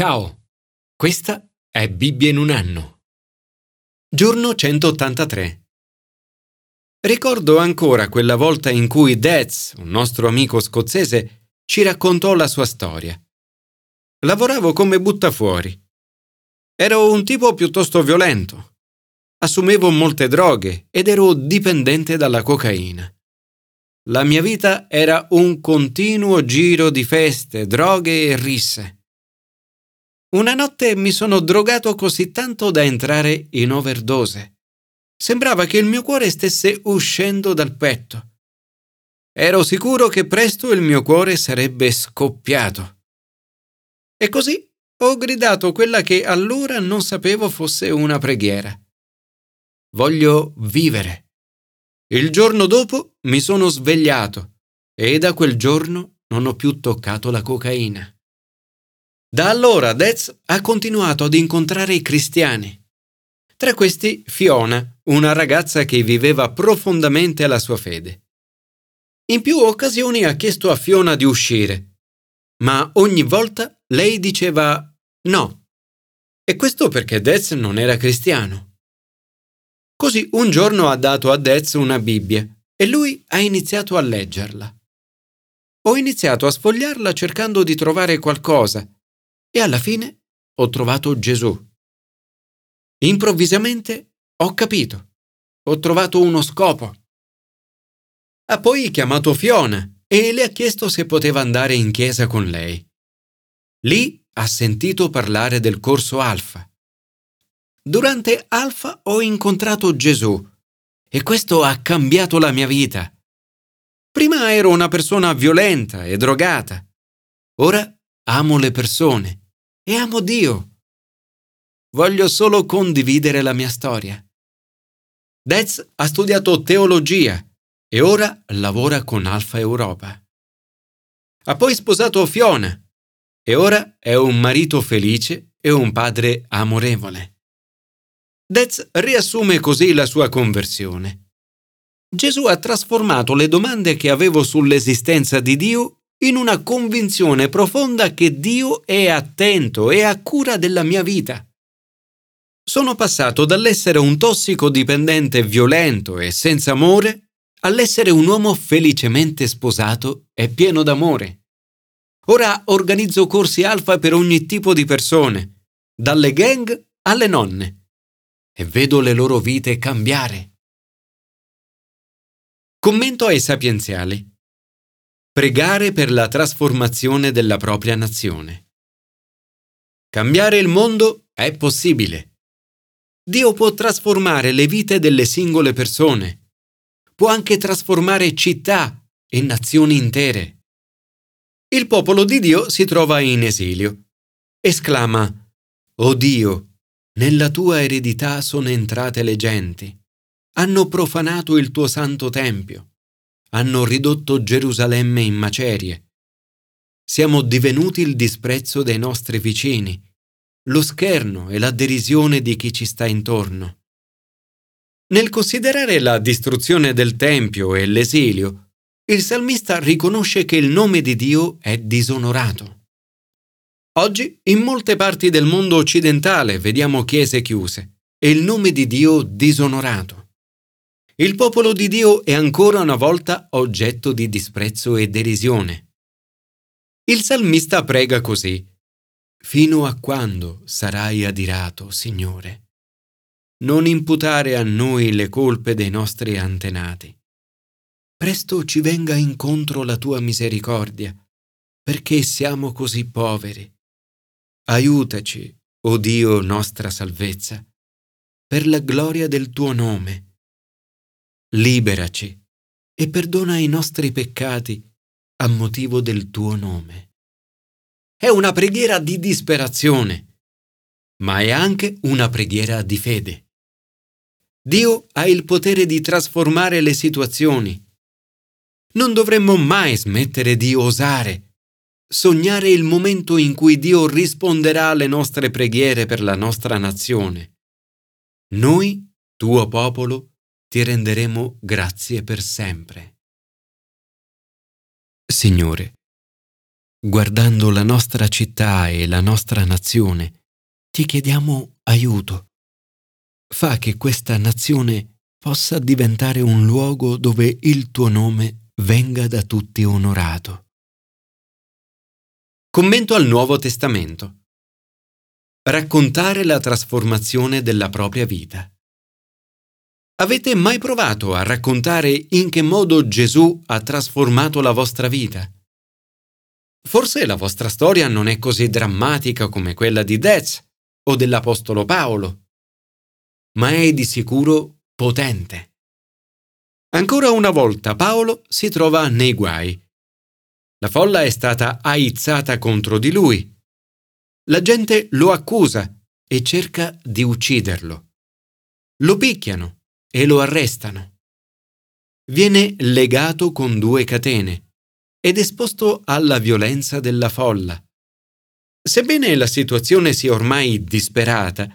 Ciao, questa è Bibbia in un anno. Giorno 183. Ricordo ancora quella volta in cui Dez, un nostro amico scozzese, ci raccontò la sua storia. Lavoravo come buttafuori. Ero un tipo piuttosto violento. Assumevo molte droghe ed ero dipendente dalla cocaina. La mia vita era un continuo giro di feste, droghe e risse. Una notte mi sono drogato così tanto da entrare in overdose. Sembrava che il mio cuore stesse uscendo dal petto. Ero sicuro che presto il mio cuore sarebbe scoppiato. E così ho gridato quella che allora non sapevo fosse una preghiera. Voglio vivere. Il giorno dopo mi sono svegliato e da quel giorno non ho più toccato la cocaina. Da allora Dez ha continuato ad incontrare i cristiani. Tra questi Fiona, una ragazza che viveva profondamente la sua fede. In più occasioni ha chiesto a Fiona di uscire, ma ogni volta lei diceva no. E questo perché Dez non era cristiano. Così un giorno ha dato a Dez una Bibbia e lui ha iniziato a leggerla. Ho iniziato a sfogliarla cercando di trovare qualcosa e alla fine ho trovato Gesù. Improvvisamente ho capito. Ho trovato uno scopo. Ha poi chiamato Fiona e le ha chiesto se poteva andare in chiesa con lei. Lì ha sentito parlare del corso Alfa. Durante Alfa ho incontrato Gesù e questo ha cambiato la mia vita. Prima ero una persona violenta e drogata. Ora amo le persone e amo Dio. Voglio solo condividere la mia storia. Dez ha studiato teologia e ora lavora con Alfa Europa. Ha poi sposato Fiona e ora è un marito felice e un padre amorevole. Dez riassume così la sua conversione. Gesù ha trasformato le domande che avevo sull'esistenza di Dio in una convinzione profonda che Dio è attento e ha cura della mia vita. Sono passato dall'essere un tossicodipendente violento e senza amore all'essere un uomo felicemente sposato e pieno d'amore. Ora organizzo corsi alfa per ogni tipo di persone, dalle gang alle nonne, e vedo le loro vite cambiare. Commento ai sapienziali. Pregare per la trasformazione della propria nazione. Cambiare il mondo è possibile. Dio può trasformare le vite delle singole persone. Può anche trasformare città e nazioni intere. Il popolo di Dio si trova in esilio. Esclama, O Dio, nella tua eredità sono entrate le genti. Hanno profanato il tuo santo tempio hanno ridotto Gerusalemme in macerie. Siamo divenuti il disprezzo dei nostri vicini, lo scherno e la derisione di chi ci sta intorno. Nel considerare la distruzione del Tempio e l'esilio, il salmista riconosce che il nome di Dio è disonorato. Oggi in molte parti del mondo occidentale vediamo chiese chiuse e il nome di Dio disonorato il popolo di Dio è ancora una volta oggetto di disprezzo e derisione. Il salmista prega così. Fino a quando sarai adirato, Signore? Non imputare a noi le colpe dei nostri antenati. Presto ci venga incontro la tua misericordia, perché siamo così poveri. Aiutaci, o oh Dio nostra salvezza, per la gloria del tuo nome liberaci e perdona i nostri peccati a motivo del tuo nome. È una preghiera di disperazione, ma è anche una preghiera di fede. Dio ha il potere di trasformare le situazioni. Non dovremmo mai smettere di osare, sognare il momento in cui Dio risponderà alle nostre preghiere per la nostra nazione. Noi, tuo popolo, ti renderemo grazie per sempre. Signore, guardando la nostra città e la nostra nazione, ti chiediamo aiuto. Fa che questa nazione possa diventare un luogo dove il tuo nome venga da tutti onorato. Commento al Nuovo Testamento. Raccontare la trasformazione della propria vita. Avete mai provato a raccontare in che modo Gesù ha trasformato la vostra vita? Forse la vostra storia non è così drammatica come quella di Dez o dell'Apostolo Paolo, ma è di sicuro potente. Ancora una volta Paolo si trova nei guai. La folla è stata aizzata contro di lui. La gente lo accusa e cerca di ucciderlo. Lo picchiano e lo arrestano. Viene legato con due catene ed esposto alla violenza della folla. Sebbene la situazione sia ormai disperata,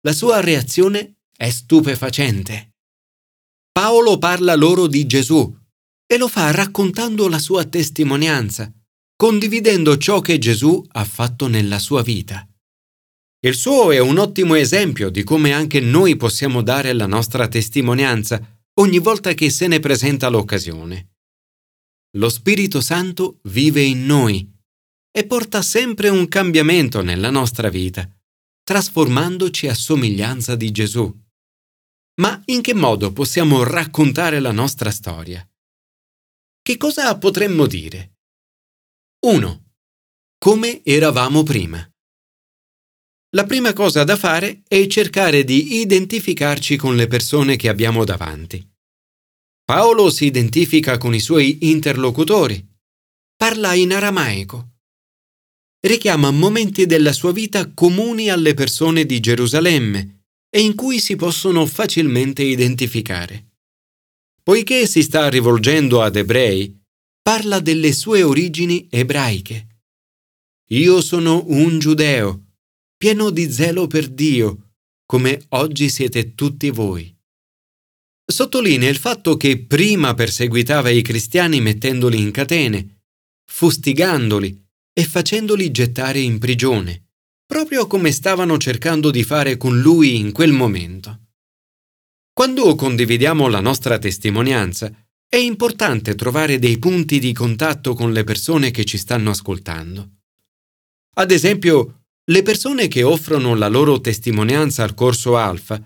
la sua reazione è stupefacente. Paolo parla loro di Gesù e lo fa raccontando la sua testimonianza, condividendo ciò che Gesù ha fatto nella sua vita. Il suo è un ottimo esempio di come anche noi possiamo dare la nostra testimonianza ogni volta che se ne presenta l'occasione. Lo Spirito Santo vive in noi e porta sempre un cambiamento nella nostra vita, trasformandoci a somiglianza di Gesù. Ma in che modo possiamo raccontare la nostra storia? Che cosa potremmo dire? 1. Come eravamo prima. La prima cosa da fare è cercare di identificarci con le persone che abbiamo davanti. Paolo si identifica con i suoi interlocutori. Parla in aramaico. Richiama momenti della sua vita comuni alle persone di Gerusalemme e in cui si possono facilmente identificare. Poiché si sta rivolgendo ad ebrei, parla delle sue origini ebraiche. Io sono un giudeo pieno di zelo per Dio, come oggi siete tutti voi. Sottolinea il fatto che prima perseguitava i cristiani mettendoli in catene, fustigandoli e facendoli gettare in prigione, proprio come stavano cercando di fare con lui in quel momento. Quando condividiamo la nostra testimonianza, è importante trovare dei punti di contatto con le persone che ci stanno ascoltando. Ad esempio, le persone che offrono la loro testimonianza al corso Alfa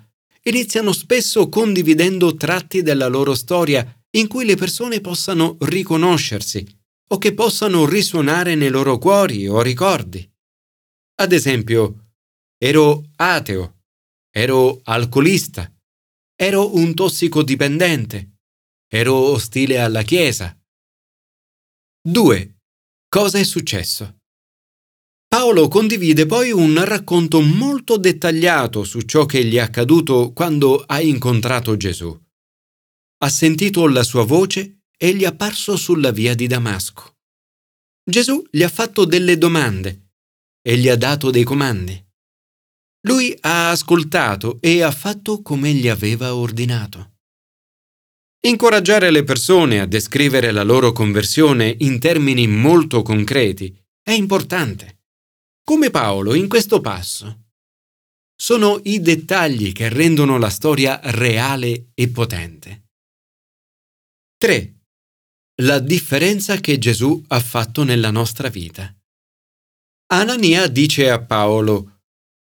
iniziano spesso condividendo tratti della loro storia in cui le persone possano riconoscersi o che possano risuonare nei loro cuori o ricordi. Ad esempio, ero ateo, ero alcolista, ero un tossicodipendente, ero ostile alla Chiesa. 2. Cosa è successo? Paolo condivide poi un racconto molto dettagliato su ciò che gli è accaduto quando ha incontrato Gesù. Ha sentito la sua voce e gli è apparso sulla via di Damasco. Gesù gli ha fatto delle domande e gli ha dato dei comandi. Lui ha ascoltato e ha fatto come gli aveva ordinato. Incoraggiare le persone a descrivere la loro conversione in termini molto concreti è importante come Paolo in questo passo. Sono i dettagli che rendono la storia reale e potente. 3. La differenza che Gesù ha fatto nella nostra vita. Anania dice a Paolo,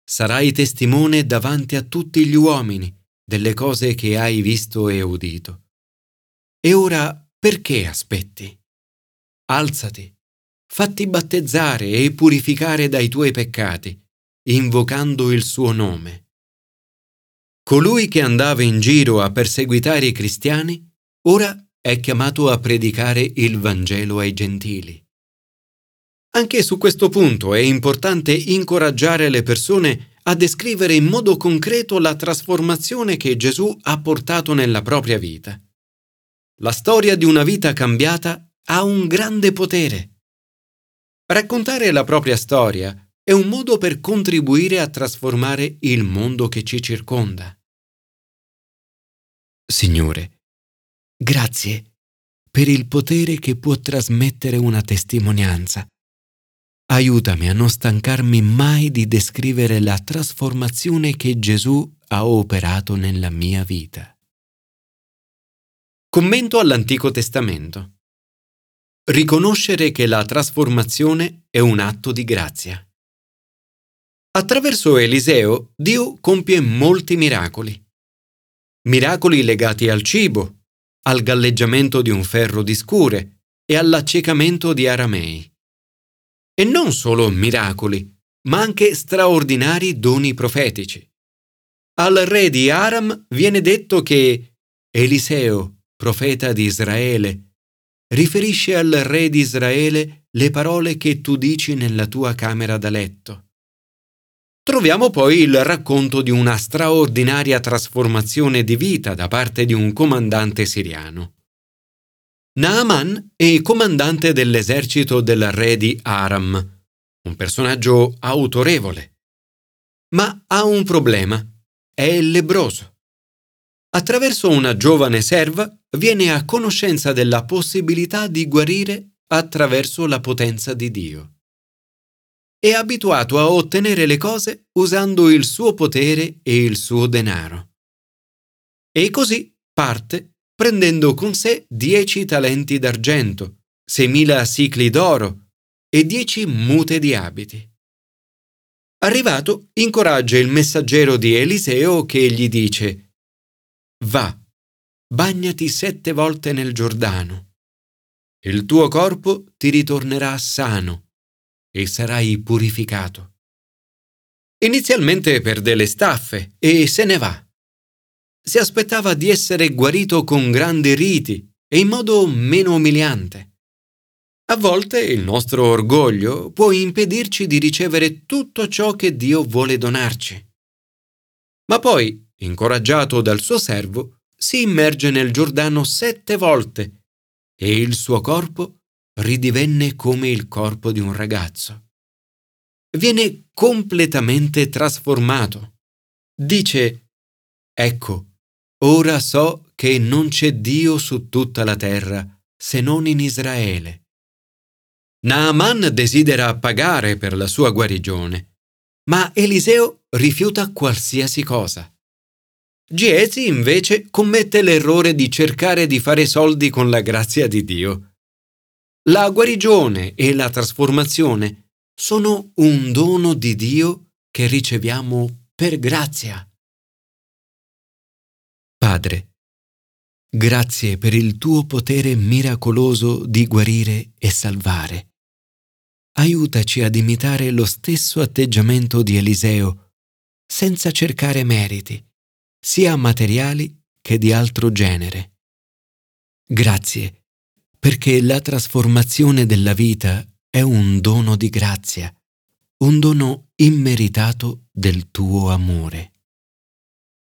sarai testimone davanti a tutti gli uomini delle cose che hai visto e udito. E ora perché aspetti? Alzati fatti battezzare e purificare dai tuoi peccati, invocando il suo nome. Colui che andava in giro a perseguitare i cristiani, ora è chiamato a predicare il Vangelo ai gentili. Anche su questo punto è importante incoraggiare le persone a descrivere in modo concreto la trasformazione che Gesù ha portato nella propria vita. La storia di una vita cambiata ha un grande potere Raccontare la propria storia è un modo per contribuire a trasformare il mondo che ci circonda. Signore, grazie per il potere che può trasmettere una testimonianza aiutami a non stancarmi mai di descrivere la trasformazione che Gesù ha operato nella mia vita. Commento all'Antico Testamento. Riconoscere che la trasformazione è un atto di grazia. Attraverso Eliseo Dio compie molti miracoli. Miracoli legati al cibo, al galleggiamento di un ferro di scure e all'accecamento di aramei. E non solo miracoli, ma anche straordinari doni profetici. Al re di Aram viene detto che Eliseo, profeta di Israele, riferisce al re di Israele le parole che tu dici nella tua camera da letto. Troviamo poi il racconto di una straordinaria trasformazione di vita da parte di un comandante siriano. Naaman è comandante dell'esercito del re di Aram, un personaggio autorevole. Ma ha un problema, è lebroso. Attraverso una giovane serva viene a conoscenza della possibilità di guarire attraverso la potenza di Dio. È abituato a ottenere le cose usando il suo potere e il suo denaro. E così parte prendendo con sé dieci talenti d'argento, seimila sicli d'oro e dieci mute di abiti. Arrivato, incoraggia il messaggero di Eliseo che gli dice Va, bagnati sette volte nel Giordano. Il tuo corpo ti ritornerà sano e sarai purificato. Inizialmente perde le staffe e se ne va si aspettava di essere guarito con grandi riti e in modo meno umiliante. A volte il nostro orgoglio può impedirci di ricevere tutto ciò che Dio vuole donarci. Ma poi, incoraggiato dal suo servo, si immerge nel Giordano sette volte e il suo corpo ridivenne come il corpo di un ragazzo. Viene completamente trasformato. Dice, ecco, Ora so che non c'è Dio su tutta la terra se non in Israele. Naaman desidera pagare per la sua guarigione, ma Eliseo rifiuta qualsiasi cosa. Giesi invece commette l'errore di cercare di fare soldi con la grazia di Dio. La guarigione e la trasformazione sono un dono di Dio che riceviamo per grazia. Padre, grazie per il tuo potere miracoloso di guarire e salvare. Aiutaci ad imitare lo stesso atteggiamento di Eliseo, senza cercare meriti, sia materiali che di altro genere. Grazie, perché la trasformazione della vita è un dono di grazia, un dono immeritato del tuo amore.